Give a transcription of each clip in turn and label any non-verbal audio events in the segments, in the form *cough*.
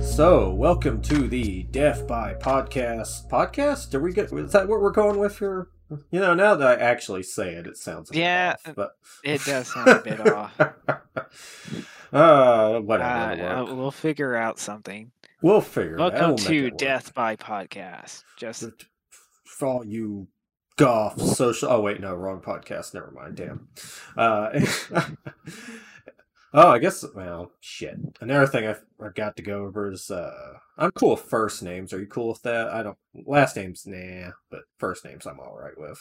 So, welcome to the Death by Podcast podcast. Are we get? Is that what we're going with here? You know, now that I actually say it, it sounds Yeah, off, but It does sound a bit off. *laughs* uh, whatever. Uh, uh, we'll figure out something. we'll figure. Welcome to. Death by Podcast. Just for all you golf social. Oh wait, no, wrong podcast. Never mind. Damn. Uh, *laughs* oh, I guess. Well, shit. Another thing I've, I've got to go over is uh, I'm cool with first names. Are you cool with that? I don't. Last names, nah, but first names I'm all right with.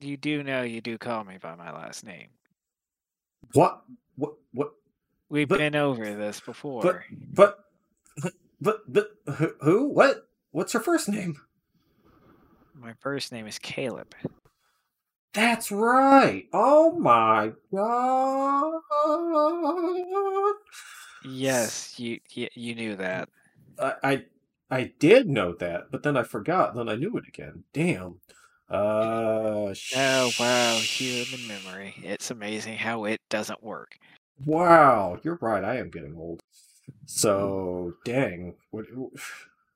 you do know you do call me by my last name. What? What? What? We've But- been over this before. But. But. But. Who? who? What? What's your first name? My first name is Caleb. That's right. Oh my god. Yes, you you, you knew that. I, I I did know that, but then I forgot. Then I knew it again. Damn. Uh. Oh wow, human memory. It's amazing how it doesn't work. Wow, you're right. I am getting old. So dang. What? *sighs*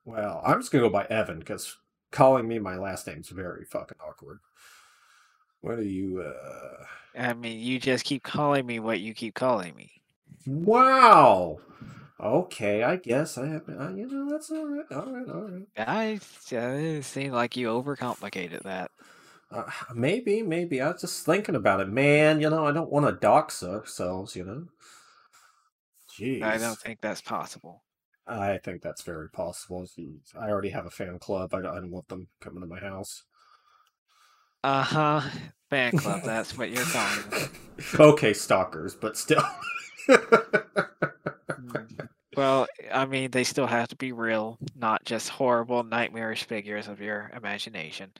Well, I'm just gonna go by Evan because calling me my last name's very fucking awkward. What are you? uh I mean, you just keep calling me what you keep calling me. Wow. Okay, I guess I have. Uh, you know, that's all right. All right. All right. I uh, it seemed like you overcomplicated that. Uh, maybe, maybe. I was just thinking about it, man. You know, I don't want to dox ourselves. You know. Jeez. I don't think that's possible. I think that's very possible. I already have a fan club. I don't, I don't want them coming to my house. Uh huh. Fan club. That's what you're calling it. *laughs* okay, stalkers, but still. *laughs* Well, I mean, they still have to be real, not just horrible, nightmarish figures of your imagination.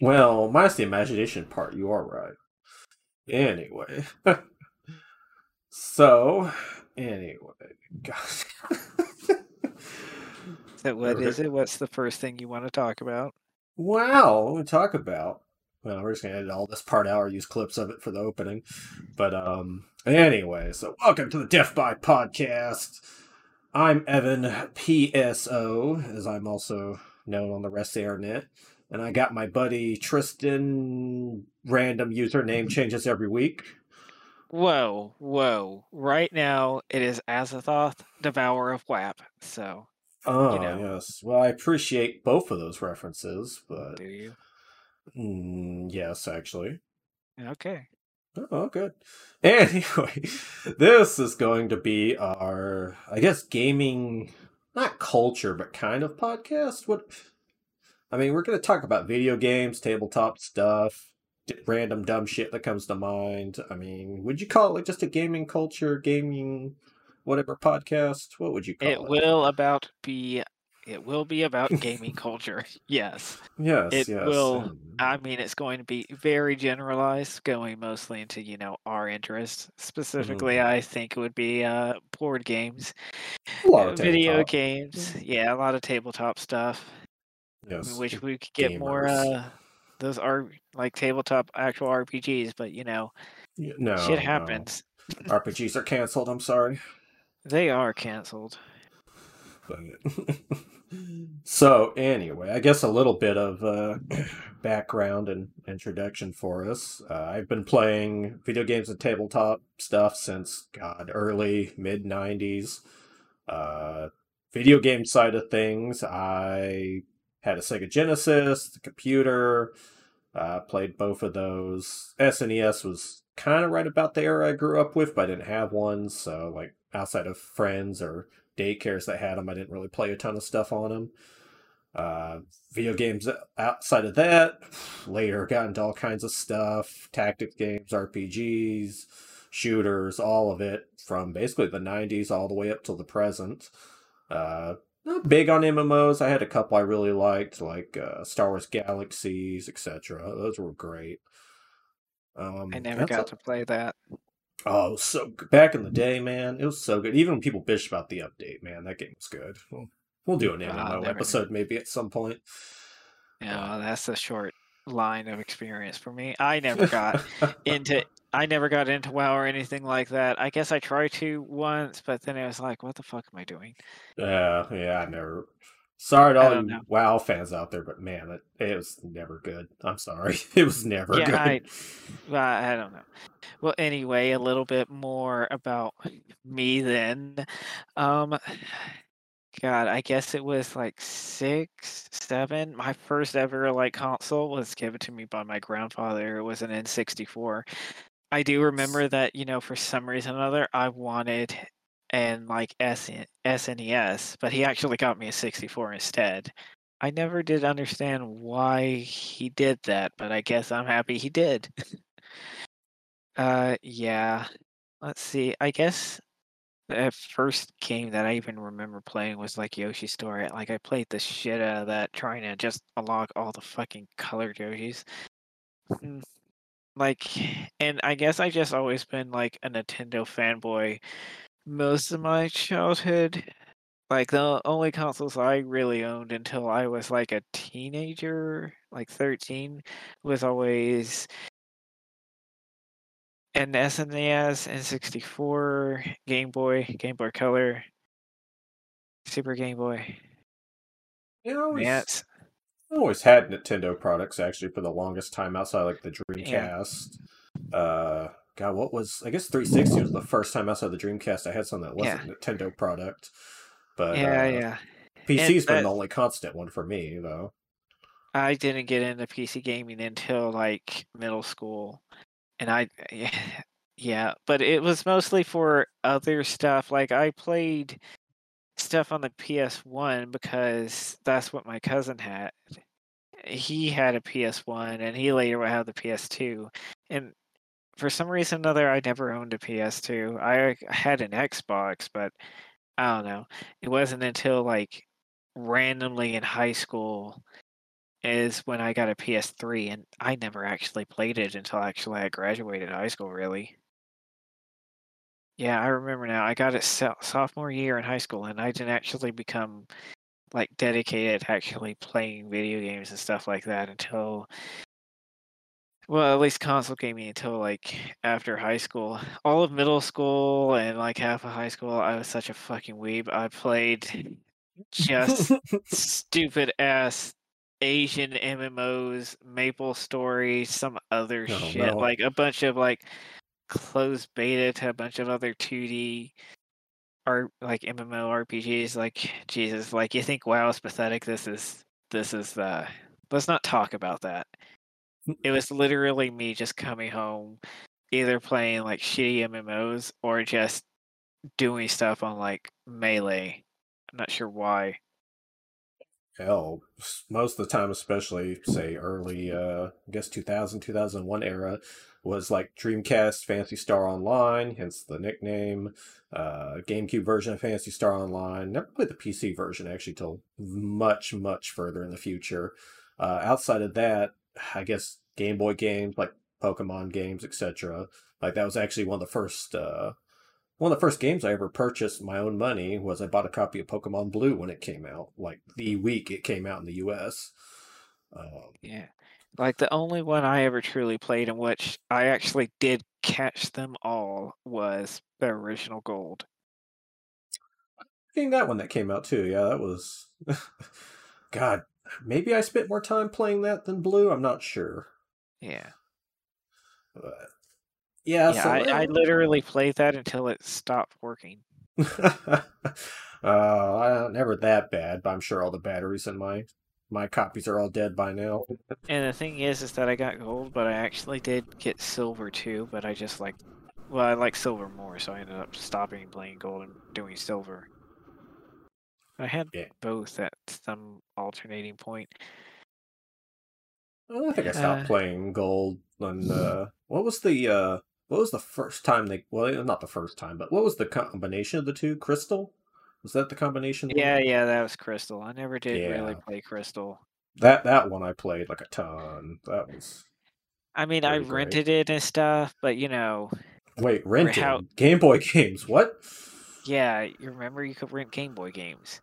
well, minus the imagination part, you are right. Anyway. *laughs* so, anyway. Gosh. So, what is it? What's the first thing you want to talk about? Wow, we talk about. Well, we're just gonna edit all this part out or use clips of it for the opening. But um anyway, so welcome to the Death by Podcast. I'm Evan PSO, as I'm also known on the rest of the internet. And I got my buddy Tristan random username *laughs* changes every week. Whoa, whoa. Right now, it is Azathoth, Devourer of WAP. So, Oh know. yes. Well I appreciate both of those references, but do you? Mm, yes, actually. Okay. Oh, good. *laughs* Anyway, this is going to be our, I guess, gaming, not culture, but kind of podcast. What? I mean, we're going to talk about video games, tabletop stuff, random dumb shit that comes to mind. I mean, would you call it like just a gaming culture, gaming, whatever podcast? What would you call it? It will about be. It will be about *laughs* gaming culture. *laughs* Yes. Yes, it yes. will- I mean, it's going to be very generalized, going mostly into you know our interests. Specifically, Mm-hmm. I think it would be uh, board games, a lot uh, video tabletop. games. Yeah, a lot of tabletop stuff. Yes. wish we could get more uh, those are like tabletop actual RPGs, but you know, No, shit no. happens. RPGs are canceled. I'm sorry. They are canceled. *laughs* So anyway, I guess a little bit of uh, background and introduction for us. Uh, I've been playing video games and tabletop stuff since God early mid '90s. Uh, video game side of things, I had a Sega Genesis, the computer. Uh, played both of those. SNES was kind of right about the era I grew up with, but I didn't have one. So, like, outside of friends or daycares that had them, I didn't really play a ton of stuff on them. Uh, video games outside of that, *sighs* later got into all kinds of stuff tactics games, RPGs, shooters, all of it from basically the 90s all the way up till the present. Uh, not big on MMOs. I had a couple I really liked, like uh, Star Wars Galaxies, etc. Those were great. Um, I never got a- to play that. Oh, it was so good. back in the day, man, it was so good. Even when people bitched about the update, man, that game was good. We'll, we'll do an Ah, MMO never- episode maybe at some point. Yeah, that's a short line of experience for me. I never got *laughs* into I never got into WoW or anything like that. I guess I tried to once, but then it was like, what the fuck am I doing? Yeah, yeah, I never. Sorry to all you WoW fans out there, but man, it, it was never good. I'm sorry, *laughs* it was never yeah, good. I, I don't know. Well, anyway, a little bit more about *laughs* me then. Um, *sighs* God, I guess it was like six, seven. My first ever like console was given to me by my grandfather. It was an N64. I do remember that, you know, for some reason or another, I wanted and like SN- SNES, but he actually got me a 64 instead. I never did understand why he did that, but I guess I'm happy he did. *laughs* uh, yeah. Let's see. I guess the first game that I even remember playing was like Yoshi Story. Like I played the shit out of that, trying to just unlock all the fucking colored Yoshis. Hmm like and I guess I just always been like a Nintendo fanboy most of my childhood. Like the only consoles I really owned until I was like a teenager, like 13, was always an SNES, N64, Game Boy, Game Boy Color, Super Game Boy. Know, yes always had Nintendo products actually for the longest time outside like the Dreamcast. Yeah. Uh, God, what was I guess 360 was the first time outside the Dreamcast I had something that wasn't yeah. Nintendo product. But yeah, uh, yeah. PC's and been the only constant one for me though. I didn't get into PC gaming until like middle school, and I *laughs* yeah, but it was mostly for other stuff. Like I played stuff on the PS1 because that's what my cousin had. He had a PS1 and he later would have the PS2. And for some reason or another, I never owned a PS2. I had an Xbox, but I don't know. It wasn't until like randomly in high school is when I got a PS3, and I never actually played it until actually I graduated high school, really. Yeah, I remember now. I got it so- sophomore year in high school, and I didn't actually become like dedicated to actually playing video games and stuff like that until well, at least console gaming until like after high school. All of middle school and like half of high school, I was such a fucking weeb. I played *laughs* just stupid ass Asian MMOs, Maple Story, some other oh, shit, no. like a bunch of like closed beta to a bunch of other 2D art like MMO RPGs. Like Jesus, like you think WoW is pathetic. This is this is uh let's not talk about that. It was literally me just coming home, either playing like shitty MMOs or just doing stuff on like melee. I'm not sure why. Hell, most of the time, especially say early, uh, I guess 2000, 2001 era, was like Dreamcast Phantasy Star Online, hence the nickname. Uh, GameCube version of Phantasy Star Online. Never played the PC version actually till much, much further in the future. Uh, outside of that, I guess Game Boy games like Pokemon games, etc. Like that was actually one of the first. Uh, one of the first games I ever purchased my own money was I bought a copy of Pokemon Blue when it came out, like the week it came out in the U.S. Um, yeah, like the only one I ever truly played in which I actually did catch them all was the original Gold. I think that one that came out too. Yeah, that was. *laughs* God, maybe I spent more time playing that than Blue. I'm not sure. Yeah. But yeah, yeah so I, I, literally played that until it stopped working. *laughs* uh, never that bad, but I'm sure all the batteries in my my copies are all dead by now. and the thing is, is that I got gold, but I actually did get silver too. But I just like, well, I like silver more, so I ended up stopping playing gold and doing silver. I had yeah. both at some alternating point. I think I stopped uh, playing gold. And uh, what was the uh, what was the first time they? Well, not the first time, but what was the combination of the two? Crystal. Was that the combination? Yeah, yeah, that was Crystal. I never did yeah. really play Crystal. That that one I played like a ton. That was. I mean, I rented it and stuff, but you know. Wait, rented how... Game Boy *laughs* games? What? Yeah, you remember you could rent Game Boy games.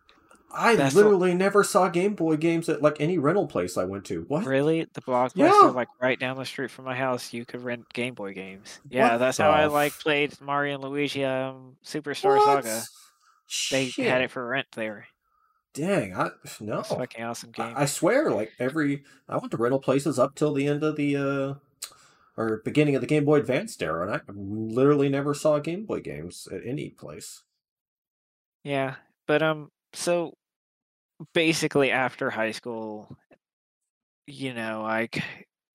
I That's the- literally never saw Game Boy games at like any rental place I went to. What? Really, the blockbuster, Yeah. like right down the street from my house, you could rent Game Boy games. Yeah, What that's how I like played Mario and Luigi um, Superstar What? Saga. They Shit. had it for rent there. Dang, I no. A fucking awesome game. I, I swear, like every I went to rental places up till the end of the uh or beginning of the Game Boy Advanced era, and I literally never saw Game Boy games at any place. Yeah, but um, so basically after high school, you know, I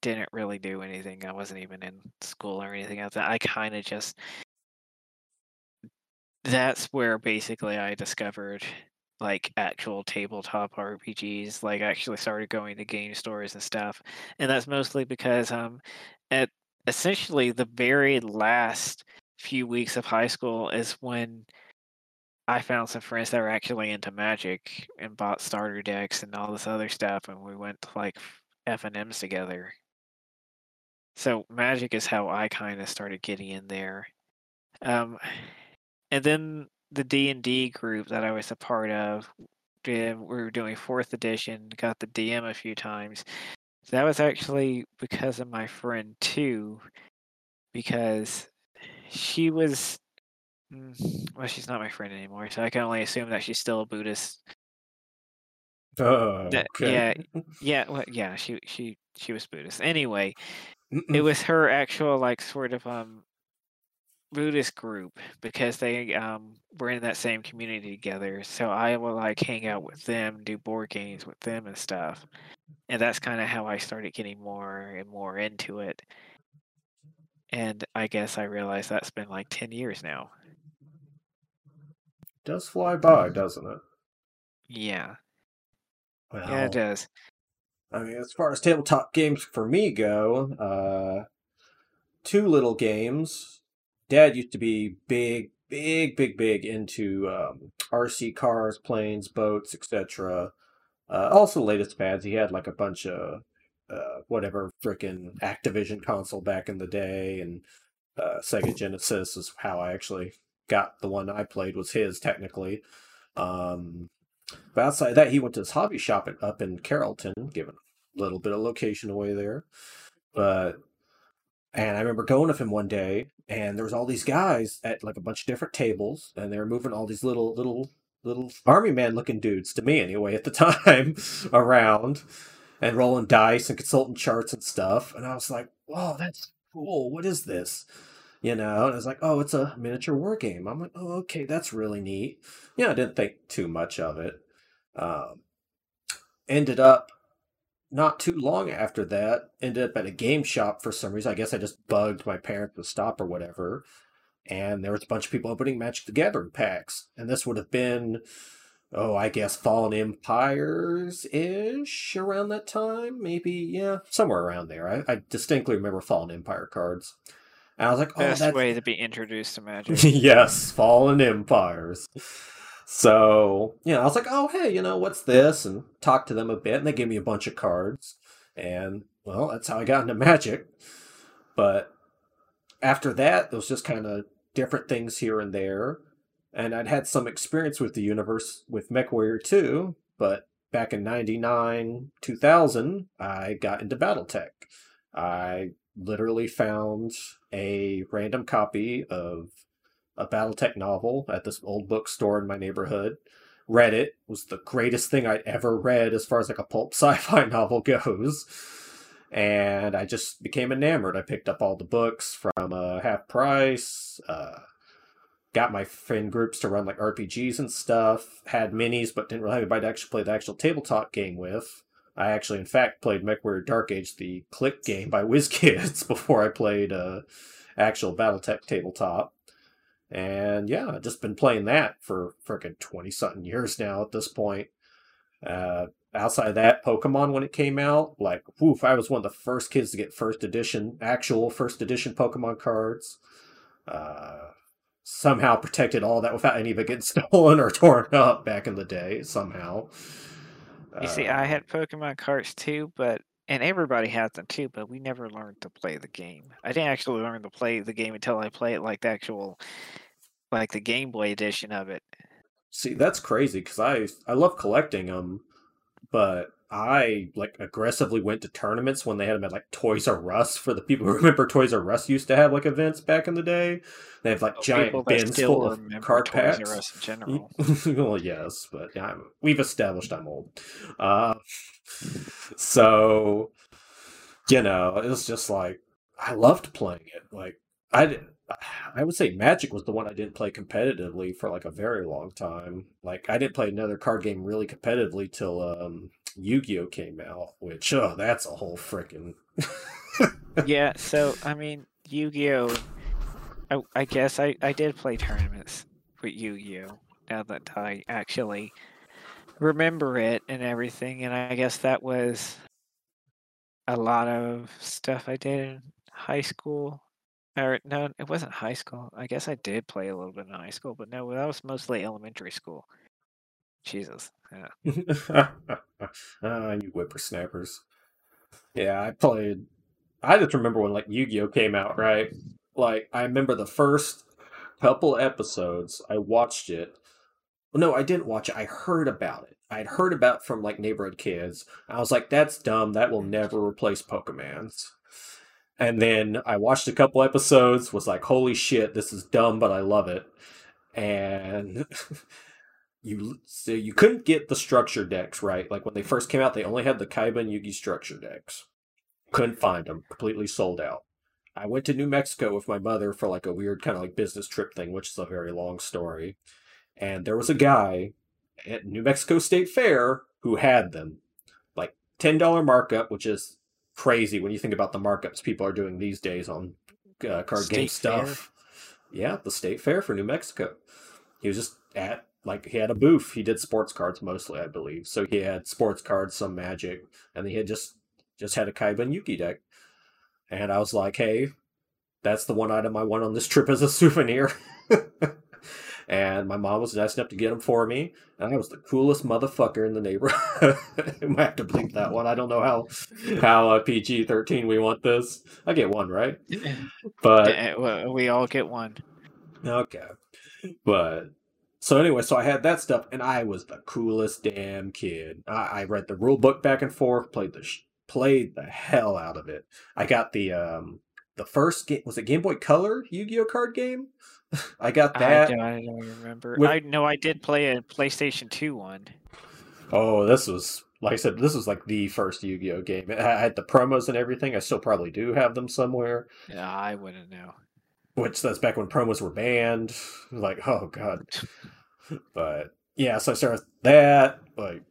didn't really do anything. I wasn't even in school or anything else. I kind of just that's where basically I discovered like actual tabletop RPGs. Like actually started going to game stores and stuff, and that's mostly because um, at essentially the very last few weeks of high school is when I found some friends that were actually into Magic and bought starter decks and all this other stuff, and we went to like F and M's together. So Magic is how I kind of started getting in there, um, and then the D and D group that I was a part of, did, we were doing fourth edition, got the DM a few times. That was actually because of my friend too, because she was Mm, Well, she's not my friend anymore, so I can only assume that she's still a Buddhist. Oh, okay. *laughs* Yeah, well, yeah, she she she was Buddhist. Anyway, it Mm-mm. was her actual like sort of um Buddhist group because they um were in that same community together. So I will like hang out with them, do board games with them and stuff. And that's kind of how I started getting more and more into it. And I guess I realized that's been like 10 years now. Does fly by, doesn't it? Yeah. Well, Yeah, it does. I mean, as far as tabletop games for me go, uh, two little games. Dad used to be big, big, big, big into um, RC cars, planes, boats, etc. Uh, also, latest pads. He had like a bunch of uh, whatever frickin' Activision console back in the day, and uh, Sega Genesis is how I actually got the one I played was his technically. Um, but outside that, he went to his hobby shop up in Carrollton, giving a little bit of location away there. But and I remember going with him one day, and there was all these guys at like a bunch of different tables, and they were moving all these little little little army man looking dudes to me anyway at the *laughs* time around and rolling dice and consulting charts and stuff. And I was like, "Whoa, that's cool! What is this?" You know, and I was like, "Oh, it's a miniature war game." I'm like, "Oh, okay, that's really neat." Yeah, I didn't think too much of it. Um, ended up not too long after that, ended up at a game shop for some reason. I guess I just bugged my parents to stop or whatever. And there was a bunch of people opening Magic the Gathering packs. And this would have been, oh, I guess Fallen Empires ish around that time. Maybe, yeah, somewhere around there. I, I distinctly remember Fallen Empire cards. And I was like, oh, Best that's way to be introduced to magic. *laughs* yes, Fallen Empires. So, you know, I was like, oh, hey, you know, what's this? And talked to them a bit, and they gave me a bunch of cards. And, well, that's how I got into Magic. But after that, it was just kind of different things here and there. And I'd had some experience with the universe with MechWarrior 2, but back in 99, 2000, I got into Battletech. I literally found a random copy of a Battletech novel at this old bookstore in my neighborhood. Read it. was the greatest thing I'd ever read as far as like a pulp *laughs* sci-fi novel goes. And I just became enamored. I picked up all the books from uh, half price. Uh, got my friend groups to run like RPGs and stuff. Had minis, but didn't really have anybody to actually play the actual tabletop game with. I actually, in fact, played MechWarrior Dark Age, the click game by *laughs* WizKids, before I played uh, actual BattleTech tabletop. And yeah, I've just been playing that for freaking 20 something years now at this point. Uh, outside of that, Pokemon when it came out, like, woof, I was one of the first kids to get first edition, actual first edition Pokemon cards. Uh, somehow protected all that without any of it getting *laughs* stolen or torn up back in the day, somehow. You see, I had Pokemon cards too, but and everybody had them too, but we never learned to play the game. I didn't actually learn to play the game until I played like the actual, like the Game Boy edition of it. See, that's crazy because I I love collecting them, but I like aggressively went to tournaments when they had them at like Toys R Us. For the people *laughs* who remember, Toys R Us used to have like events back in the day. They have like Oh, giant bins full of card Toys packs. In general. *laughs* well, yes, but yeah, I'm, we've established I'm old. Uh, so you know, it was just like I loved playing it. Like I I would say Magic was the one I didn't play competitively for like a very long time. Like I didn't play another card game really competitively till um, Yu-Gi-Oh came out, which oh, that's a whole freaking *laughs* yeah, so I mean, Yu-Gi-Oh. I, I guess I, I did play tournaments with Yu-Gi-Oh. Now that I actually remember it and everything, and I guess that was a lot of stuff I did in high school. Or no, it wasn't high school. I guess I did play a little bit in high school, but no, that was mostly elementary school. Jesus. Yeah. *laughs* ah, you whippersnappers. Yeah, I played. I just remember when like Yu-Gi-Oh came out, right? Like I remember the first couple episodes. I watched it. Well, no, I didn't watch it. I heard about it. I'd heard about from like neighborhood kids. I was like, "That's dumb. That will never replace Pokemans." And then I watched a couple episodes. Was like, "Holy shit, this is dumb, but I love it." And *laughs* you so you couldn't get the structure decks right. Like when they first came out, they only had the Kaiba and Yugi structure decks. Couldn't find them. Completely sold out. I went to New Mexico with my mother for like a weird kind of like business trip thing, which is a very long story. And there was a guy at New Mexico State Fair who had them. Like $10 markup, which is crazy when you think about the markups people are doing these days on uh, card game State Fair? stuff. Yeah, the State Fair for New Mexico. He was just at like he had a booth. He did sports cards mostly, I believe. So he had sports cards, some magic, and he had just just had a Kaiba and Yugi deck. And I was like, hey, that's the one item I want on this *laughs* trip as a souvenir. *laughs* and my mom was nice enough to get them for me. And I was the coolest motherfucker in the neighborhood. *laughs* I have to bleep that one. I don't know how how uh, PG thirteen we want this. I get one right, but we all get one. Okay. But so anyway, so I had that stuff, and I was the coolest damn kid. I, I read the rule book back and forth, played the sh- played the hell out of it. I got the um the first game was it Game Boy Color Yu-Gi-Oh card game. *laughs* I got I that. don't, I don't remember. With- I know I did play a PlayStation 2 one. Oh, this was like I said, this was like the first Yu-Gi-Oh game. I had the promos and everything. I still probably do have them somewhere. Yeah, I wouldn't know. which that's back when promos were banned. Like, oh god. *laughs* But yeah, so I started with that. Like,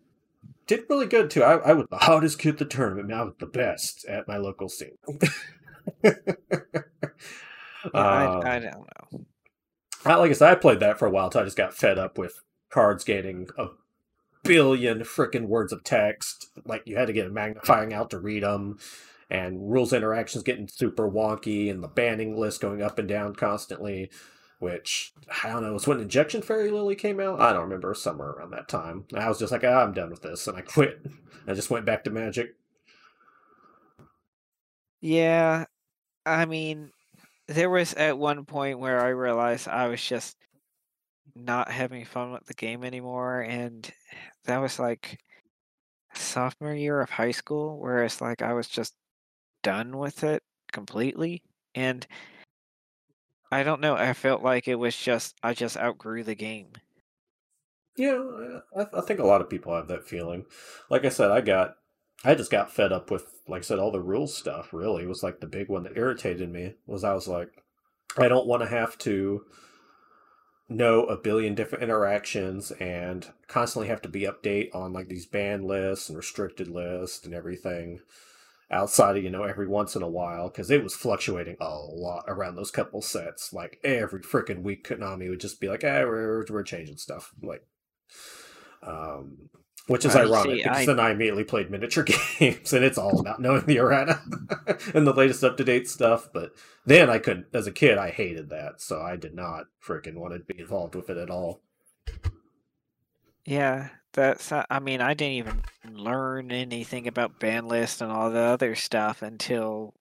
did really good too. I, I was the hottest kid at the tournament. I was the best at my local scene. Yeah, *laughs* Um, *laughs* I, I don't know. I, like I said, I played that for a while until I just got fed up with cards getting a billion freaking words of text. Like you had to get a magnifying out to read them, and rules interactions getting super wonky, and the banning list going up and down constantly. Which I don't know. Was when Injection Fairy Lily came out. I don't remember. Somewhere around that time. I was just like, ah, I'm done with this, and I quit. I just went back to Magic. Yeah, I mean, there was at one point where I realized I was just not having fun with the game anymore, and that was like sophomore year of high school, where it's like I was just done with it completely, and I don't know. I felt like it was just I just outgrew the game. Yeah, uh, I, I think a lot of people have that feeling. Like I said, I got, I just got fed up with, like I said, all the rules stuff. Really, was like the big one that irritated me. Was I was like, I don't want to have to know a billion different interactions and constantly have to be update on like these ban lists and restricted lists and everything outside of you know every once in a while because it was fluctuating a lot around those couple sets like every freaking week konami would just be like ah we're, we're changing stuff like um which is I ironic see, because I- then I immediately played miniature *laughs* games and it's all about knowing the errata *laughs* and the latest up to date stuff. But then I couldn't, as a kid, I hated that, so I did not freaking want to be involved with it at all. Yeah, that's. not- I mean, I didn't even learn anything about ban list and all the other stuff until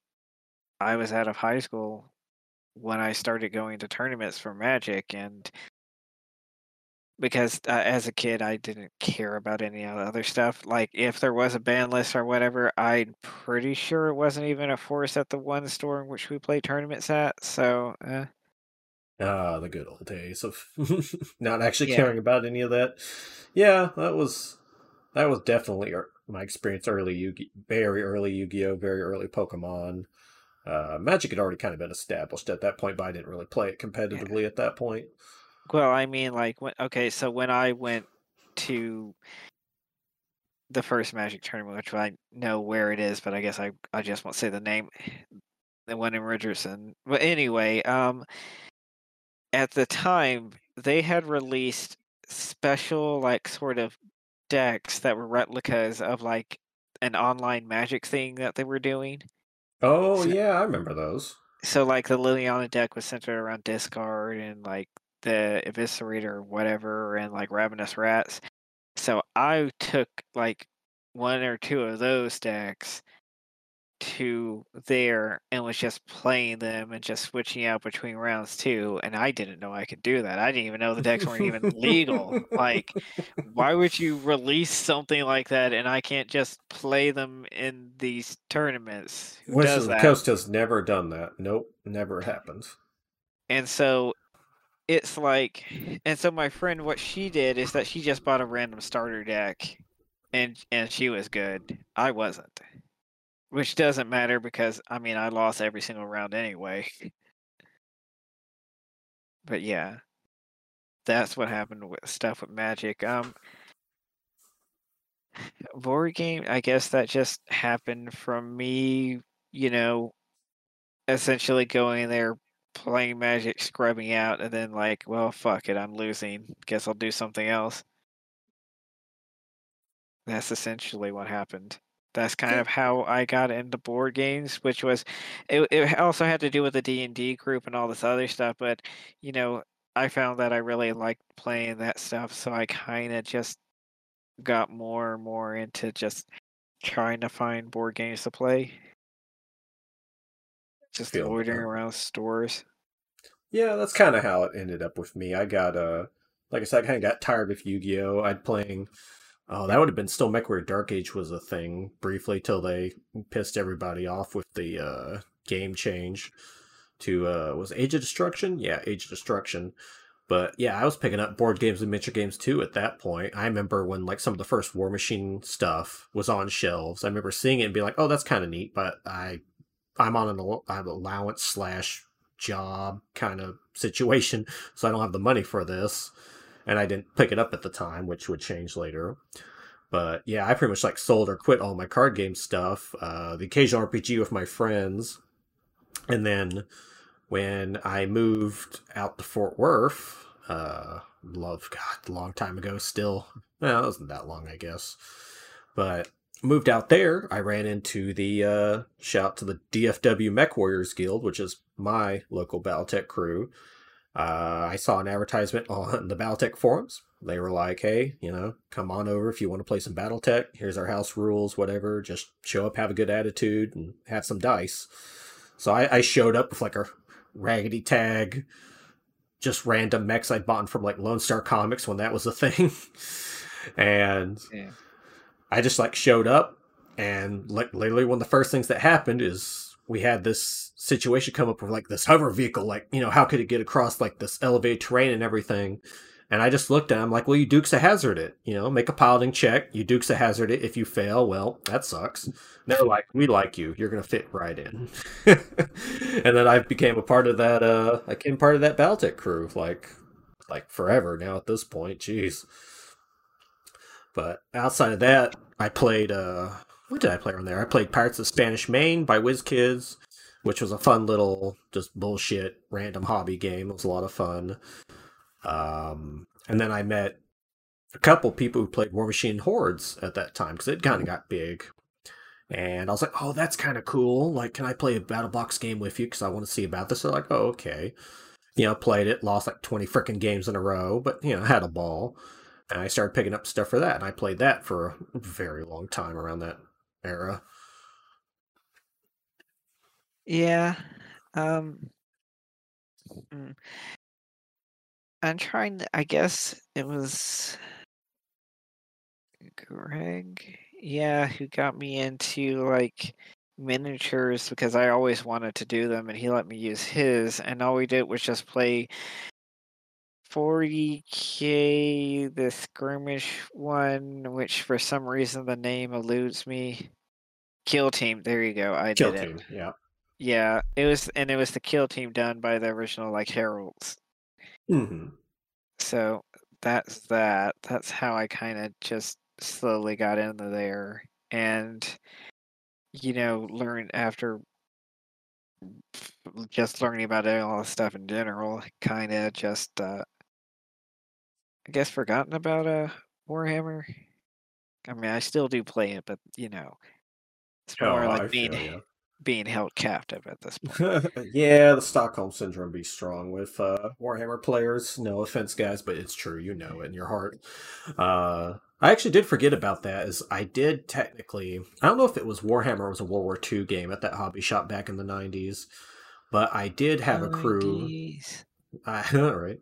I was out of high school when I started going to tournaments for Magic, and because uh, as a kid I didn't care about any of the other stuff. Like if there was a ban list or whatever, I'm pretty sure it wasn't even a force at the one store in which we play tournaments at. So, uh, Ah, the good old days of *laughs* not actually Yeah. caring about any of that. Yeah, that was that was definitely my experience early Yu very early Yu-Gi-Oh, very early Pokemon. Uh, Magic had already kind of been established at that point, but I didn't really play it competitively at that point. well, I mean, like when okay, so when I went to the first Magic tournament, which I know where it is, but I guess I I just won't say the name. *sighs* The one in Richardson. But anyway, um, at the time they had released special like sort of decks that were replicas of like an online magic thing that they were doing. Oh So- yeah, I remember those. So like the Liliana deck was centered around discard and like the Eviscerator whatever and like Ravenous Rats. So I took like one or two of those decks to there and was just playing them and just switching out between rounds too. And I didn't know I could do that. I didn't even know the decks weren't even legal. Like, why would *laughs* you release something like that and I can't just play them in these tournaments? Who does that? Coast has never done that. Nope, never happens. And so it's like, and so my friend, what she did is that she just bought a random starter deck, and and she was good. I wasn't, which doesn't matter because I mean I lost every single round anyway. *laughs* But yeah, that's what happened with stuff with Magic. Um, *sighs* board game. I guess that just happened from me. You know, essentially going there playing magic scrubbing out and then like well fuck it i'm losing guess i'll do something else that's essentially what happened that's kind of how i got into board games which was it, it also had to do with the d&d group and all this other stuff but you know i found that i really liked playing that stuff so i kind of just got more and more into just trying to find board games to play just Feel loitering that. around stores Yeah, that's kind of how it ended up with me. I got uh like I said, I kind of got tired of Yu-Gi-Oh. I'd playing oh, that would have been still MechWarrior Dark Age was a thing briefly till they pissed everybody off with the uh game change to uh was Age of Destruction? Yeah, Age of Destruction. But yeah, I was picking up board games and miniature games too at that point. I remember when like some of the first War Machine stuff was on shelves. I remember seeing it and being like, "Oh, that's kind of neat," but I I'm on an I have allowance slash job kind of situation, *laughs* so I don't have the money for this, and I didn't pick it up at the time, which would change later. But yeah, I pretty much like sold or quit all my card game stuff, uh, the occasional RPG with my friends, and then when I moved out to Fort Worth, uh, love God, a long time ago still. Well, it wasn't that long, I guess, but moved out there, I ran into the uh, shout to the DFW Mech Warriors Guild, which is my local Battletech crew. Uh, I saw an advertisement *laughs* on the Battletech forums. They were like, "Hey, you know, come on over if you want to play some Battletech. Here's our house rules, whatever. Just show up, have a good attitude, and have some dice." So I, I showed up with like a raggedy tag, just random mechs I'd bought from like Lone Star Comics when that was a thing, *laughs* and Yeah. I just like showed up, and like literally one of the first things that happened is we had this situation come up with like this hover vehicle, like you know how could it get across like this elevated terrain and everything. And I just looked at him like, well, you Dukes a Hazard it, you know, make a piloting check. You Dukes a Hazard it. If you fail, well, that sucks. No, like we like you. You're gonna fit right in. *laughs* and then I became a part of that. Uh, I became part of that Battletech crew, like, like forever now at this point. Jeez. But outside of that, I played. uh What did I play on there? I played Pirates of Spanish Main by WizKids, which was a fun little, just bullshit, random hobby game. It was a lot of fun. Um, and then I met a couple people who played War Machine Hordes at that time because it kind of got big. And I was like, oh, that's kind of cool. Like, can I play a Battle Box game with you? Because I want to see about this. They're like, oh, okay. You know, played it, lost like 20 freaking games in a row, but, you know, had a ball. And I started picking up stuff for that. And I played that for a very long time around that era. Yeah. Um mm. I'm trying. To, I guess it was Greg. Yeah, who got me into like miniatures because I always wanted to do them, and he let me use his. And all we did was just play 40k, the skirmish one, which for some reason the name eludes me. Kill Team. There you go. I Kill did Team, it. yeah. Yeah, it was, and it was the Kill Team done by the original like Heralds. hmm So that's that. That's how I kind of just slowly got into there, and you know, learn after just learning about all this stuff in general, kind of just, uh, I guess, forgotten about uh Warhammer. I mean, I still do play it, but you know, it's Oh, more I like being feel ya. Being held captive at this point. *laughs* yeah, the Stockholm syndrome be strong with uh, Warhammer players. No offense, guys, but it's true. You know it in your heart. Uh, I actually did forget about that. As I did technically, I don't know if it was Warhammer or it was a World War II game at that hobby shop back in the '90s, but I did have a crew. 90s. *laughs* I all right.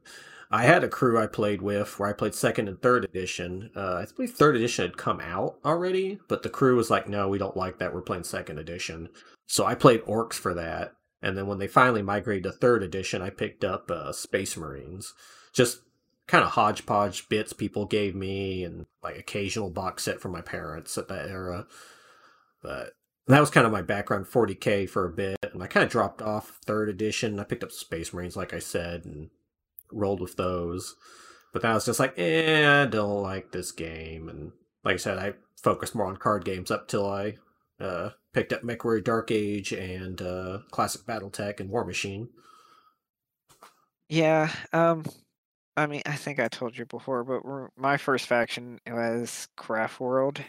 I had a crew I played with where I played second and third edition. Uh, I believe third edition had come out already, but the crew was like, "No, we don't like that. We're playing second edition." So I played orcs for that, and then when they finally migrated to third edition, I picked up uh, Space Marines. Just kind of hodgepodge bits people gave me, and like occasional box set from my parents at that era. But that was kind of my background 40k for a bit, and I kind of dropped off third edition. I picked up Space Marines, like I said, and rolled with those. But I was just like, eh, I don't like this game. And like I said, I focused more on card games up till I uh, picked up MechWarrior Dark Age and uh, Classic Battletech and War Machine. Yeah. Um. I mean, I think I told you before, but my first faction was Craft World,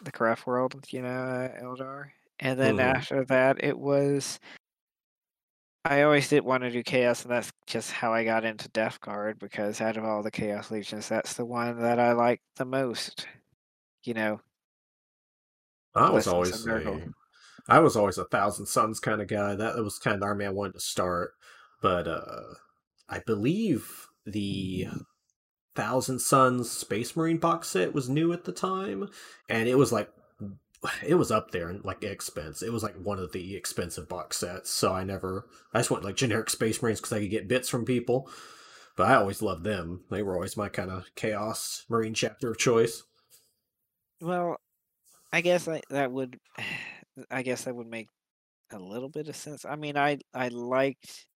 the Craft World, you know, uh, Eldar. And then Mhm. after that, it was. I always did want to do Chaos, and that's just how I got into Death Guard because out of all the Chaos Legions, that's the one that I like the most. You know, I was always a, I was always a Thousand Sons kind of guy. That was kind of the army I wanted to start. But uh, I believe the Thousand Sons Space Marine box set was new at the time, and it was like *sighs* it was up there in like expense. It was like one of the expensive box sets. So I never, I just went like generic Space Marines because I could get bits from people. But I always loved them. They were always my kind of Chaos Marine chapter of choice. Well, I guess I, that would, *sighs* I guess that would make a little bit of sense. I mean, I I liked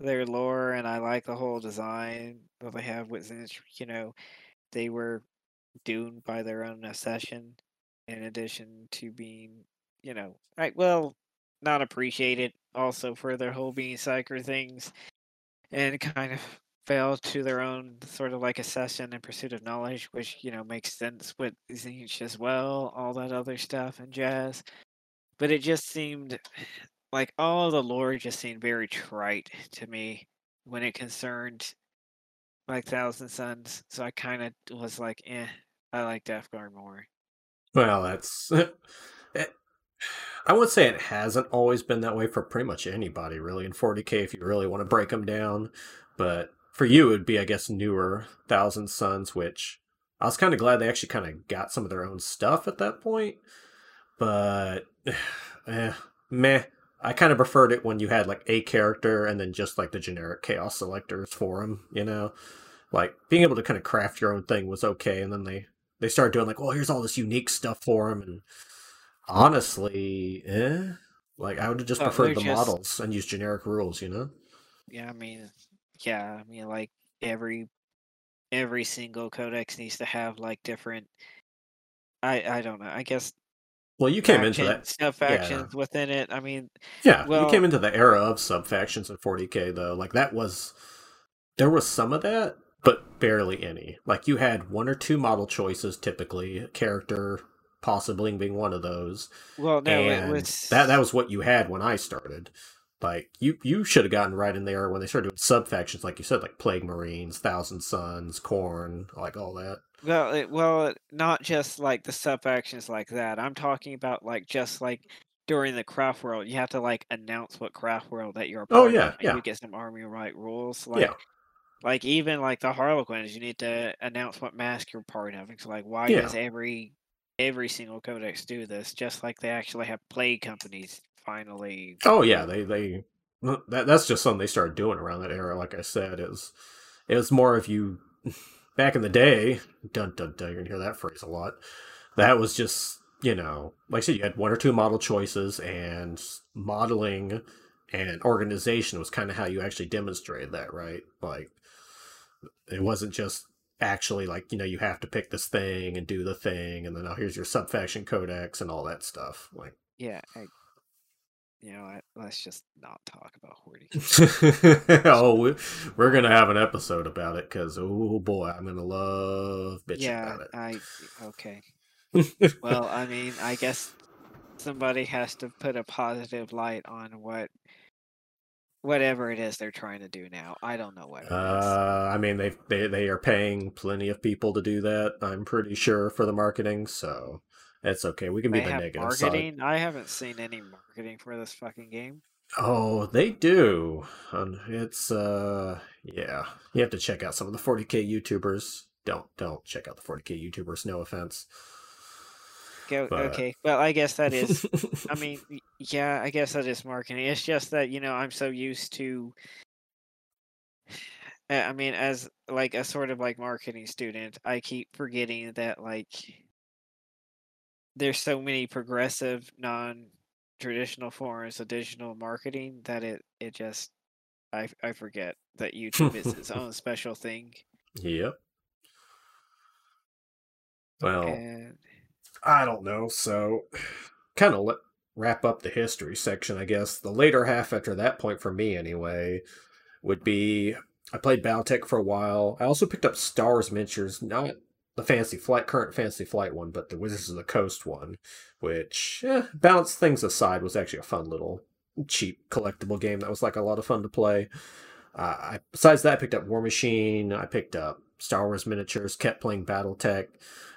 their lore and I like the whole design that they have with. You know, they were doomed by their own accession, in addition to being, you know, I well, not appreciated also for their whole being psyker things, and kind of fell to their own sort of like accession and pursuit of knowledge, which you know makes sense with Tzeentch as well, all that other stuff and jazz. But it just seemed like all the lore just seemed very trite to me when it concerned like Thousand Sons. So I kind of was like, eh, I like Death Guard more. Well, that's. *laughs* I would say it hasn't always been that way for pretty much anybody, really, in 40k, if you really want to break them down. But for you, it would be, I guess, newer Thousand Sons, which I was kind of glad they actually kind of got some of their own stuff at that point. But, *sighs* eh, meh. I kind of preferred it when you had like a character and then just like the generic chaos selectors for them, you know? Like being able to kind of craft your own thing was okay, and then they they started doing like, well, here's all this unique stuff for them, and honestly, eh, like I would have just Well, preferred the just- models and use generic rules, you know? Yeah, I mean, yeah, I mean, like every every single codex needs to have like different. I I don't know. I guess Well, you came into that, sub factions within it. I mean, yeah, you came into the era of sub factions in 40k though. Like that was there was some of that, but barely any. Like you had one or two model choices, typically a character possibly being one of those. well, no, and it was that that was what you had when I started. Like you you should have gotten right in there when they started doing sub factions, like you said, like Plague Marines, Thousand Sons, Khorne, like all that. Well, it, well, not just like the sub factions like that. I'm talking about like just like during the craft world, you have to like announce what craft world that you're a Oh, part yeah, of, and yeah. you get some army right rules. Like, Yeah. like even like the Harlequins, you need to announce what mask you're part of. It's like why Yeah. does every every single codex do this? Just like they actually have plague companies finally. Oh yeah, they they that that's just something they started doing around that era. Like I said, it was it was more of you *laughs* back in the day. Dun dun dun. You're gonna hear that phrase a lot. That was just you know, like I said, you had one or two model choices, and modeling and organization was kind of how you actually demonstrated that, right? Like it wasn't just actually like you know you have to pick this thing and do the thing, and then oh here's your subfaction codex and all that stuff. Like Yeah, you know, what, let's just not talk about hoarding. *laughs* oh, we, we're gonna have an episode about it because oh boy, I'm gonna love bitching yeah, about it. I okay. *laughs* Well, I mean, I guess somebody has to put a positive light on what whatever it is they're trying to do now. I don't know what it is. uh, I mean, they they they are paying plenty of people to do that. I'm pretty sure for the marketing, so it's okay. We can be They the negative side. marketing. I haven't seen any marketing for this fucking game. Oh, they do. It's uh, yeah. You have to check out some of the 40k YouTubers. Don't don't check out the 40k YouTubers. No offense. Go, But- okay, well, I guess that is. I *laughs* mean, yeah, I guess that is marketing. It's just that you know I'm so used to. *sighs* I mean, as like a sort of like marketing student, I keep forgetting that like there's so many progressive, non-traditional forms of digital marketing that it it just I I forget that YouTube is its *laughs* own special thing. Yep. Well, And I don't know. So, *sighs* kind of let wrap up the history section, I guess. The later half after that point for me, anyway, would be I played Battletech for a while. I also picked up Stars Miniatures, not the Flight, current Fantasy Flight one, but the Wizards of the Coast one, which, eh, things aside, was actually a fun little cheap collectible game that was like a lot of fun to play. Uh, I, besides that, I picked up War Machine. I picked up Star Wars miniatures. Kept playing BattleTech.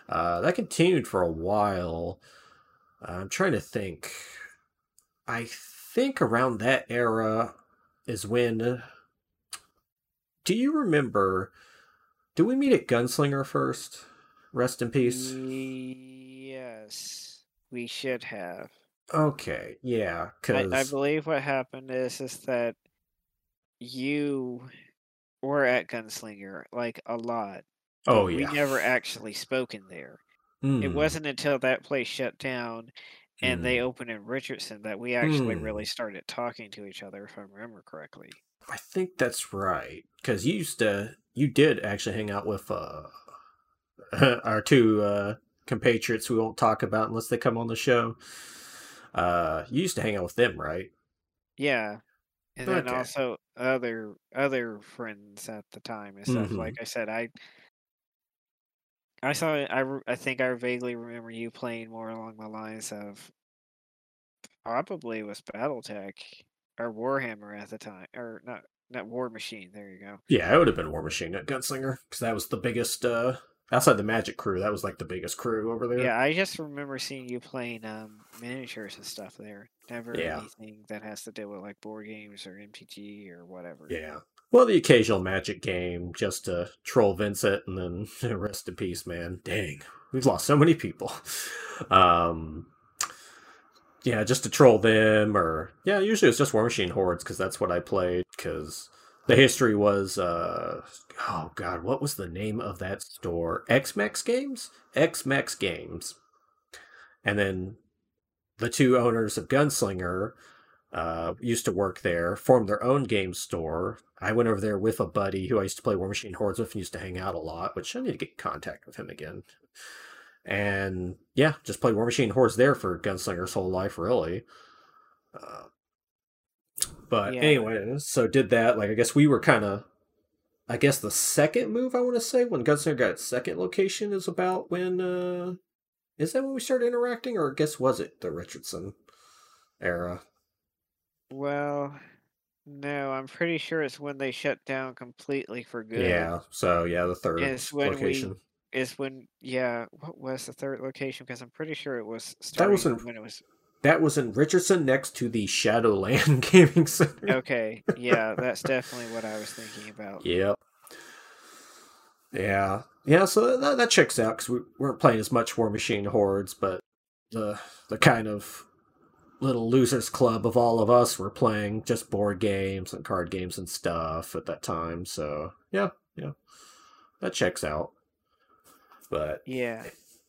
Uh, that continued for a while. I'm trying to think. I think around that era is when. Do you remember? Do we meet at Gunslinger first? Rest in peace. yes, we should have. Okay, yeah, I, because I believe what happened is is that you were at Gunslinger like a lot. oh we never actually spoken there. It Mm, wasn't until that place shut down and they mm. opened in Richardson that we actually Hmm. really started talking to each other, if I remember correctly. I think that's right. Because you used to, you did actually hang out with uh, *laughs* our two uh, compatriots we won't talk about unless they come on the show. Uh, you used to hang out with them, right? Yeah. And then also other other friends at the time and stuff. Mhm. Like I said, I I saw I I think I vaguely remember you playing more along the lines of probably was BattleTech or Warhammer at the time, or not not War Machine. There you go. Yeah, it would have been War Machine not Gunslinger because that was the biggest. Uh, outside the Magic crew, that was like the biggest crew over there. Yeah, I just remember seeing you playing um miniatures and stuff there. Never Yeah. anything that has to do with like board games or MTG or whatever. Yeah. Well, the occasional Magic game just to troll Vincent, and then *laughs* rest in peace, man. Dang, we've lost so many people. Um, yeah, just to troll them, or yeah, usually it's just War Machine hordes because that's what I played. Because the history was, uh, oh god, what was the name of that store? XMEX Games, XMEX Games, and then the two owners of Gunslinger uh, used to work there, formed their own game store. I went over there with a buddy who I used to play War Machine Hordes with and used to hang out a lot, which I need to get in contact with him again. And yeah, just played War Machine Hordes there for Gunslinger's whole life, really. Uh, but Yeah. anyway, so did that. Like, I guess we were kind of, I guess the second move, I want to say, when Gunslinger got its second location is about when, uh, is that when we started interacting, or I guess was it the Richardson era? Well, no, I'm pretty sure it's when they shut down completely for good. Yeah. So yeah, the third Is when we- location. Is when yeah, what was the third location? Because I'm pretty sure it was starting wasn't- when it was That was in Richardson, next to the Shadowland *laughs* Gaming Center. okay. Yeah, that's definitely what I was thinking about. Yep. Yeah, yeah. So that, that checks out because we weren't playing as much War Machine Hordes, but the the kind of little losers club of all of us were playing just board games and card games and stuff at that time. So yeah, yeah, that checks out. But Yeah.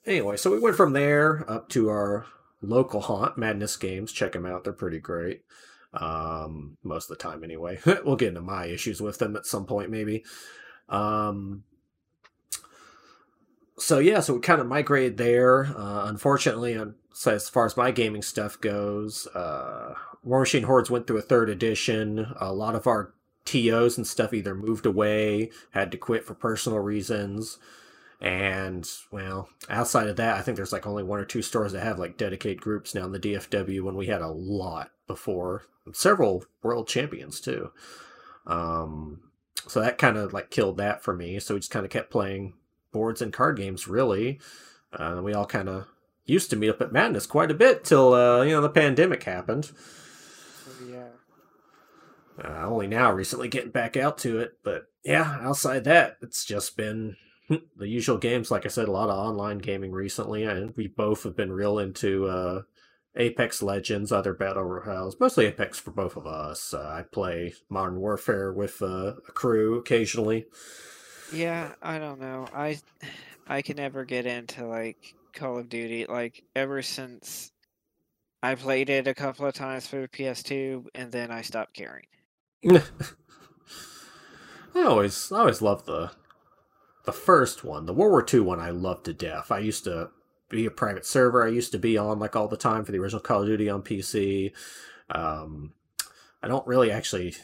anyway, so we went from there up to our local haunt, Madness Games. Check them out; they're pretty great. Um, most of the time, anyway. *laughs* we'll get into my issues with them at some point, maybe. Um, so yeah, so we kind of migrated there. Uh, unfortunately, so as far as my gaming stuff goes, uh, War Machine Hordes went through a third edition. A lot of our TOs and stuff either moved away, had to quit for personal reasons. And well, outside of that, I think there's like only one or two stores that have like dedicated groups now in the DFW when we had a lot before. Several world champions too. Um, so that kind of like killed that for me. So we just kind of kept playing boards and card games really. Uh, we all kind of used to meet up at Madness quite a bit till uh, you know the pandemic happened. Yeah. Uh, only now recently getting back out to it, but yeah, outside that, it's just been *laughs* the usual games. Like I said, a lot of online gaming recently, and we both have been real into uh, Apex Legends, other battle royales, mostly Apex for both of us. Uh, I play Modern Warfare with uh, a crew occasionally. Yeah, I don't know. I I can never get into like Call of Duty. Like ever since I played it a couple of times for the PS2 and then I stopped caring. *laughs* I always, I always loved the the first one, the World War II one. I loved to death. I used to be a private server. I used to be on like all the time for the original Call of Duty on PC. Um, I don't really actually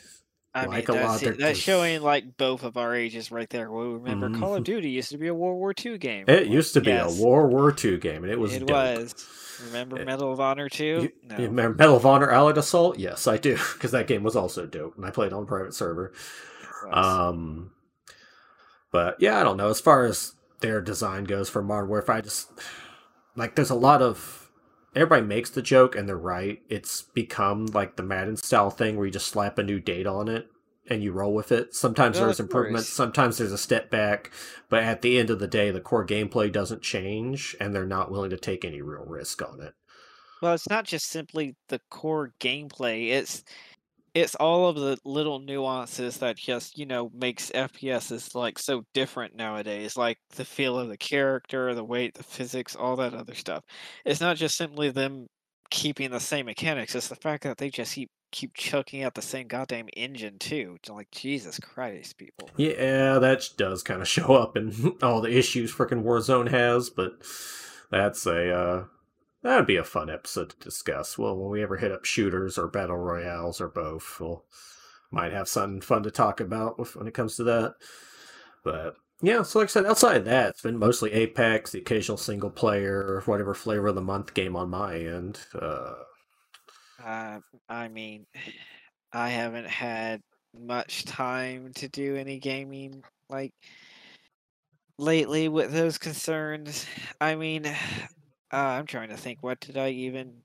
I like mean, a lot that's, that's showing like both of our ages right there. We remember, Call of. Duty used to be a World War II game. It used to be Yes, a World War II game, and it was It dope. was. Remember It- Medal of Honor 2? You, no. you remember Medal of Honor Allied Assault? Yes, I do, *laughs* because that game was also dope, and I played on private server. Um, but yeah, I don't know. As far as their design goes for Modern Warfare, I just like there's a lot of everybody makes the joke, and they're right. It's become like the Madden style thing where you just slap a new date on it and you roll with it. Sometimes Well, there's improvements, sometimes there's a step back, but at the end of the day, the core gameplay doesn't change, and they're not willing to take any real risk on it. Well, it's not just simply the core gameplay. It's it's all of the little nuances that just you know makes FPSs like so different nowadays. Like the feel of the character, the weight, the physics, all that other stuff. It's not just simply them keeping the same mechanics. It's the fact that they just keep keep chucking out the same goddamn engine too. It's Like Jesus Christ, people. Yeah, that does kind of show up in *laughs* all the issues frickin' Warzone has, but that's a uh that'd be a fun episode to discuss. Well, when we ever hit up shooters or battle royales or both, we'll might have something fun to talk about when it comes to that. But yeah, so like I said, outside of that, it's been mostly Apex, the occasional single player, whatever flavor of the month game on my end. Uh, Uh, I mean, I haven't had much time to do any gaming like lately with those concerns. I mean, uh, I'm trying to think. What did I even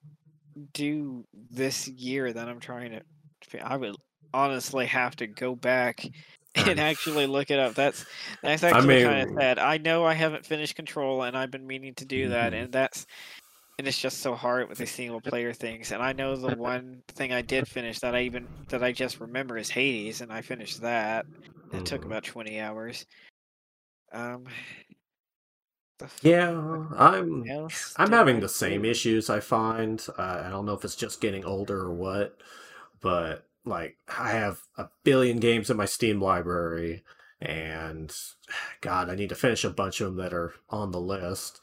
do this year that I'm trying to? I would honestly have to go back *laughs* and actually *laughs* look it up. That's that's I actually kind of sad. I know I haven't finished Control, and I've been meaning to do that, Mhm. and that's and it's just so hard with the single player things. And I know the *laughs* one thing I did finish that I even that I just remember is Hades, and I finished that. It took Mhm. about twenty hours. Um. Yeah, I'm I'm having the same issues I find. Uh, I don't know if it's just getting older or what, but like I have a billion games in my Steam library, and *sighs* God, I need to finish a bunch of them that are on the list.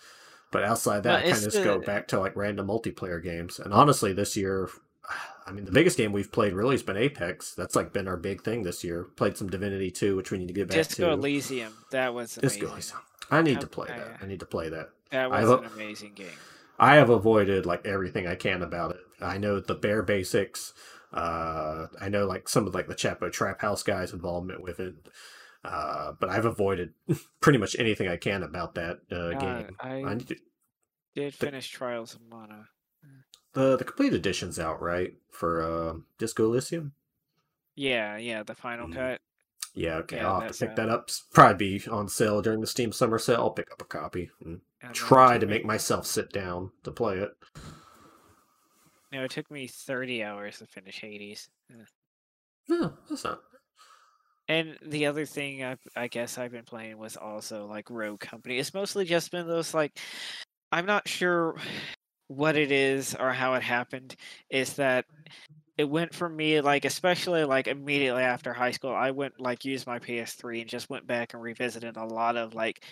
But outside that, I kind of just go back to like random multiplayer games. And honestly, this year, *sighs* I mean, the biggest game we've played really has been Apex. That's like been our big thing this year. Played some Divinity 2, which we need to get back Disco to. Elysium. That was Disco amazing. Elysium. I need to play uh, that. I need to play that. That I was hope- an amazing game. I have avoided like everything I can about it. I know the bare basics. Uh, I know like some of like the Chapo Trap House guys' involvement with it. Uh, but I've avoided *laughs* pretty much anything I can about that uh, God, game. I I need to, did the- finish Trials of Mana. the the complete edition's out right for uh, Disco Elysium. Yeah, yeah, the final Mm. cut. Yeah, okay. Yeah, I'll have to pick that up. Probably be on sale during the Steam Summer Sale. I'll pick up a copy and I don't know, it try to make myself sit down to play it. No, it took me 30 hours to finish Hades. Yeah, that's not. And the other thing I, I guess I've been playing was also like Rogue Company. It's mostly just been those like, I'm not sure *sighs* what it is or how it happened. Is that it went for me like, especially like immediately after high school, I went like used my PS3 and just went back and revisited a lot of like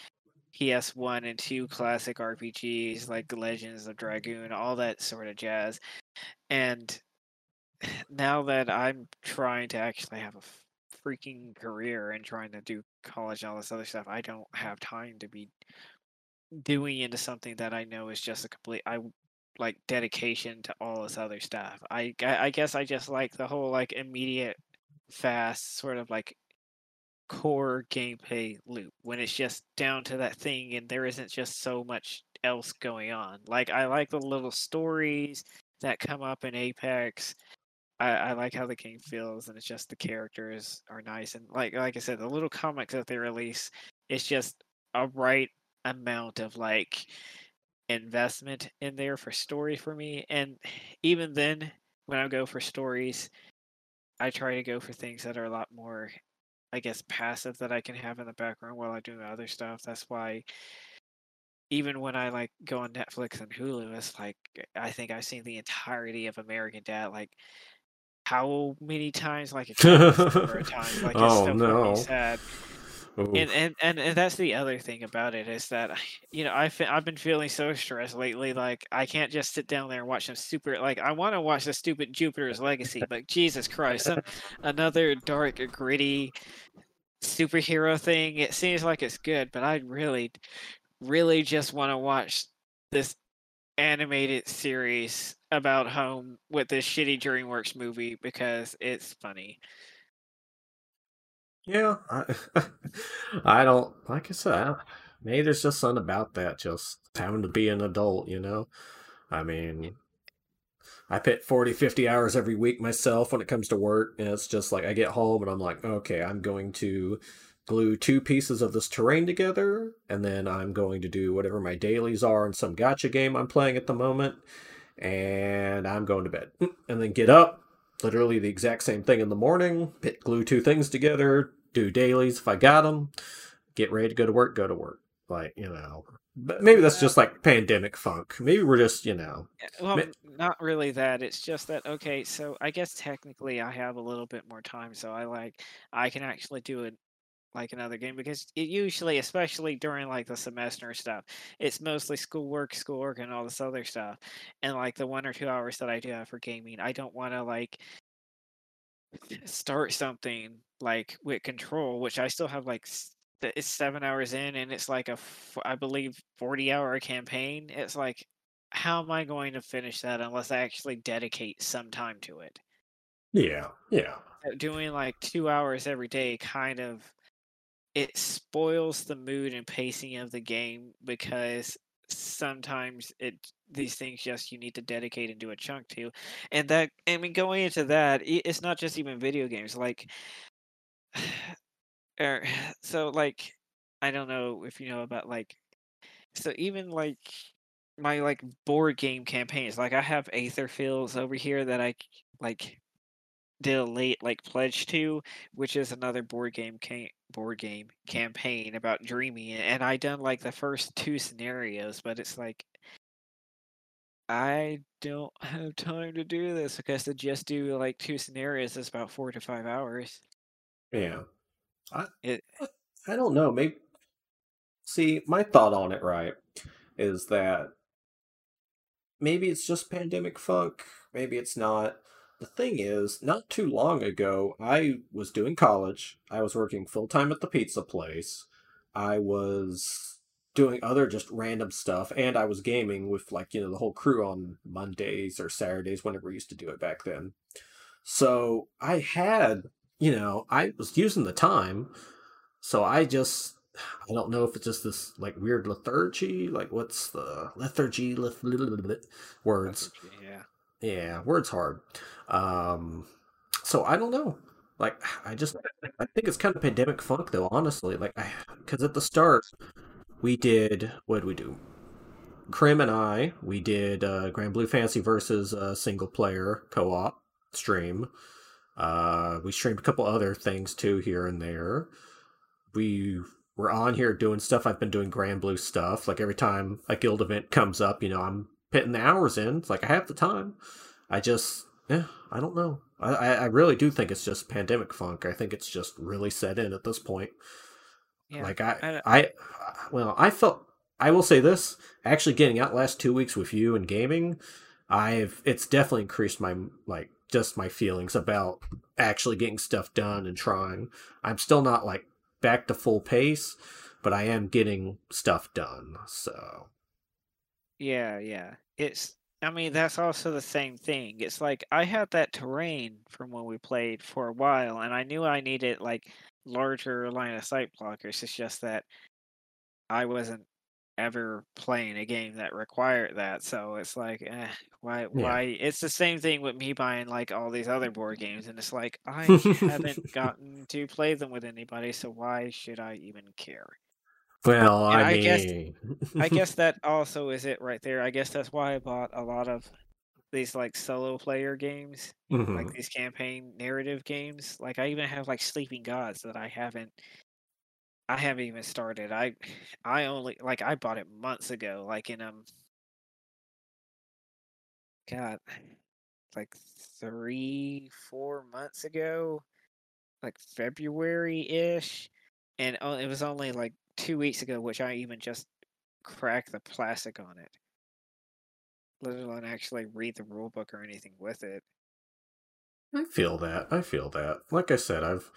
PS1 and 2 classic RPGs like Legends of Dragoon, all that sort of jazz. And *sighs* now that I'm trying to actually have a freaking career and trying to do college and all this other stuff, I don't have time to be doing into something that I know is just a complete I like dedication to all this other stuff. I I guess I just like the whole like immediate fast sort of like core gameplay loop when it's just down to that thing and there isn't just so much else going on. Like I like the little stories that come up in Apex. I, I like how the game feels and it's just the characters are nice and like like I said, the little comics that they release, it's just a right amount of like investment in there for story for me. And even then, when I go for stories, I try to go for things that are a lot more, I guess, passive that I can have in the background while I do other stuff. That's why even when I like go on Netflix and Hulu, it's like I think I've seen the entirety of American Dad like how many times like *laughs* a number of times like it's Oh, no. fucking sad Oof. And, and and and that's the other thing about it is that *sighs* you know I've I've been feeling so stressed lately. Like I can't just sit down there and watch some super. Like I want to watch the stupid Jupiter's Legacy, but Jesus Christ, some another dark, gritty superhero thing. It seems like it's good, but I really, really just want to watch this animated series about home with this shitty DreamWorks movie because it's funny. Yeah, I, *laughs* I don't like I said. I Maybe there's just something about that, just having to be an adult, you know. I mean, I put 40, 50 hours every week myself when it comes to work, and it's just like I get home and I'm like, okay, I'm going to glue two pieces of this terrain together, and then I'm going to do whatever my dailies are in some gotcha game I'm playing at the moment, and I'm going to bed, mm, and then get up, literally the exact same thing in the morning. Put glue two things together, do dailies if I got them, get ready to go to work, go to work. Like you know, but maybe that's just like pandemic funk. Maybe we're just you know, Well, Ma- not really that. It's just that okay. So I guess technically I have a little bit more time, so I like I can actually do it like another game because it usually, especially during like the semester stuff, it's mostly schoolwork, schoolwork, and all this other stuff. And like the one or two hours that I do have for gaming, I don't want to like start something like with control, which I still have like it's seven hours in, and it's like a I believe forty hour campaign. It's like how am I going to finish that unless I actually dedicate some time to it? yeah, yeah, Doing like two hours every day kind of it spoils the mood and pacing of the game because sometimes it these things just you need to dedicate and do a chunk to. And that i mean going into that it's not just even video games like *sighs* er, *sighs* so like i don't know if you know about like so even like my like board game campaigns like i have Etherfields over here that i like did a late like pledge to which is another board game ca- board game campaign about dreaming and i done like the first two scenarios but it's like i don't have time to do this because to just do like two scenarios is about four to five hours yeah. I it I don't know. Maybe see my thought on it. Right, is that maybe it's just pandemic funk. Maybe it's not. The thing is, not too long ago, I was doing college. I was working full time at the pizza place. I was doing other just random stuff, and I was gaming with like you know the whole crew on Mondays or Saturdays whenever we used to do it back then. So I had, you know, I was using the time. So I just, I don't know if it's just this like weird lethargy. Like what's the lethargy? Leth- words. yeah Yeah, words hard. Um, so I don't know. like I just I think it's kind of pandemic funk though. Honestly, like I because at the start we did what did we do? Krim and I we did uh, Granblue Fantasy versus uh, single player co op stream. Uh, we streamed a couple other things too here and there. We were on here doing stuff. I've been doing Granblue stuff. Like every time a guild event comes up, you know, I'm putting the hours in. It's like I have the time. I just, yeah, I don't know. I, I really do think it's just pandemic funk. I think it's just really set in at this point. Yeah, like I, I, I, well, I felt. I will say this: actually, getting out last two weeks with you and gaming, I've it's definitely increased my like just my feelings about actually getting stuff done and trying. I'm still not like back to full pace, but I am getting stuff done. So yeah, yeah. It's I mean, that's also the same thing. It's like I had that terrain from when we played for a while and I knew I needed like larger line of sight blockers. It's just that I wasn't ever playing a game that required that. So it's like, eh, why? Yeah. Why? It's the same thing with me buying like all these other board games, and it's like I *laughs* haven't gotten to play them with anybody, so why should I even care? Well, I, I, mean... guess I *laughs* guess that also is it right there. I guess that's why I bought a lot of these like solo player games, mm-hmm. like these campaign narrative games. Like I even have like Sleeping Gods that I haven't I haven't even started. I I only like I bought it months ago, like in um God like three, four months ago. Like February ish. And it was only like two weeks ago, which I even just cracked the plastic on it. Let alone actually read the rule book or anything with it. I feel that. I feel that. Like I said, I've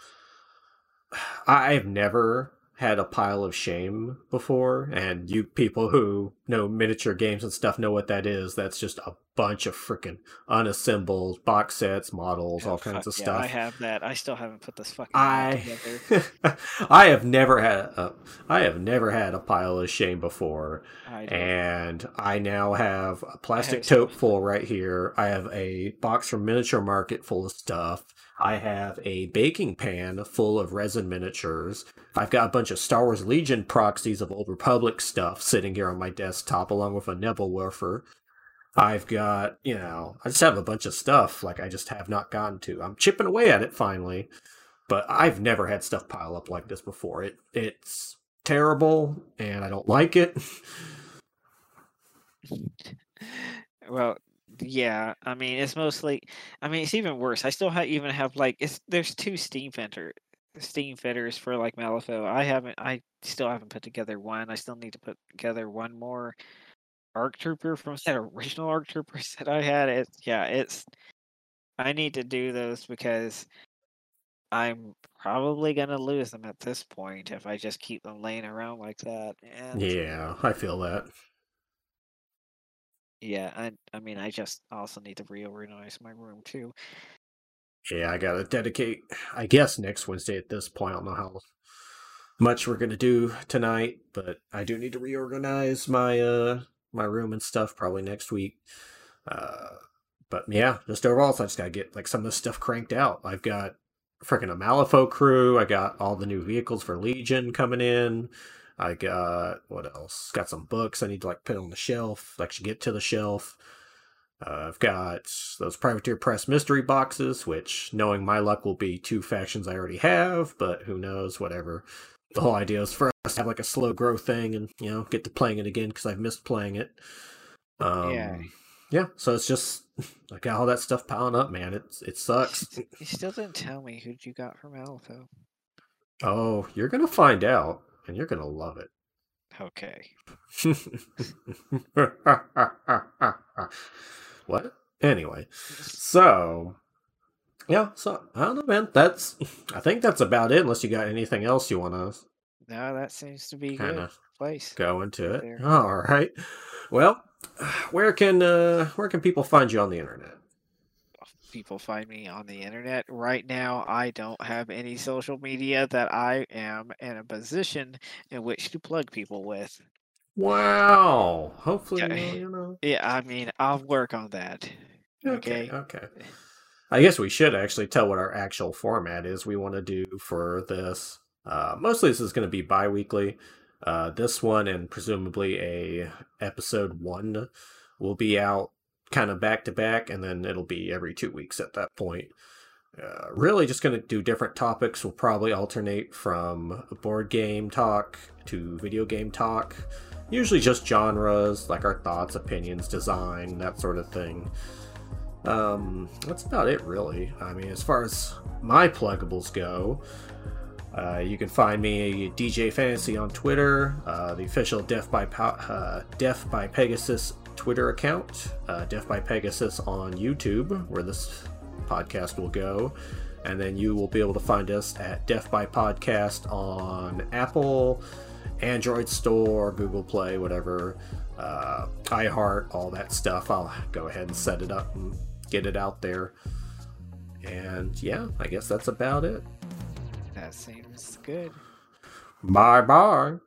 *sighs* I've never had a pile of shame before, and you people who know miniature games and stuff know what that is. That's just a bunch of freaking unassembled box sets, models, all kinds of yeah, stuff. I have that. I still haven't put this fucking I *laughs* I have never had a, I have never had a pile of shame before, I and I now have a plastic have tote full right here. I have a box from Miniature Market full of stuff. I have a baking pan full of resin miniatures. I've got a bunch of Star Wars Legion proxies of Old Republic stuff sitting here on my desktop, along with a Nebelwerfer. I've got, you know, I just have a bunch of stuff like I just have not gotten to. I'm chipping away at it finally, but I've never had stuff pile up like this before. It it's terrible and I don't like it. *laughs* well, yeah, I mean it's mostly I mean it's even worse. I still have even have like it's there's two steam fitter steam fitters for like Malifaux. I haven't I still haven't put together one. I still need to put together one more ARC Trooper from *laughs* that original ARC Trooper *laughs* that I had. It yeah, it's I need to do those because I'm probably gonna lose them at this point if I just keep them laying around like that. And yeah, I feel that. Yeah, I I mean I just also need to reorganize my room too. Yeah, I gotta dedicate I guess next Wednesday at this point. I don't know how much we're gonna do tonight, but I do need to reorganize my uh my room and stuff probably next week. Uh, but yeah, just overall, so I just gotta get like some of this stuff cranked out. I've got freaking a Malifaux crew. I got all the new vehicles for Legion coming in. I got what else? Got some books I need to like put on the shelf. Actually, get to the shelf. Uh, I've got those Privateer Press mystery boxes, which, knowing my luck, will be two factions I already have, but who knows? Whatever the whole idea is for us to have like a slow growth thing and you know get to playing it again because I've missed playing it. Um, yeah. Yeah, so it's just *laughs* I got all that stuff piling up, man. It it sucks. You still didn't tell me who you got from Malifaux. Oh, you're gonna find out, and you're gonna love it. Okay. *laughs* what? Anyway, so yeah, so I don't know, man. That's I think that's about it. Unless you got anything else you want to. No, that seems to be kind of place. Go into it. There. All right. Well, where can uh, where can people find you on the internet? People find me on the internet right now. I don't have any social media that I am in a position in which to plug people with. Wow. Hopefully, yeah, you know. *laughs* Yeah, I mean, I'll work on that. Okay. Okay. okay. I guess we should actually tell what our actual format is we want to do for this. Uh, mostly this is going to be bi-weekly. Uh, this one and presumably a episode one will be out kind of back to back, and then it'll be every two weeks at that point. Uh, really, just going to do different topics. We'll probably alternate from board game talk to video game talk. Usually just genres, like our thoughts, opinions, design, that sort of thing. Um, that's about it, really. I mean, as far as my pluggables go, uh, you can find me DJ Fantasy on Twitter, uh, the official Deaf by uh, Death by Pegasus Twitter account, uh, Death by Pegasus on YouTube, where this podcast will go, and then you will be able to find us at Death by Podcast on Apple, Android Store, Google Play, whatever, uh, iHeart, all that stuff. I'll go ahead and set it up and get it out there. And yeah, I guess that's about it. That seems good. Bye bye.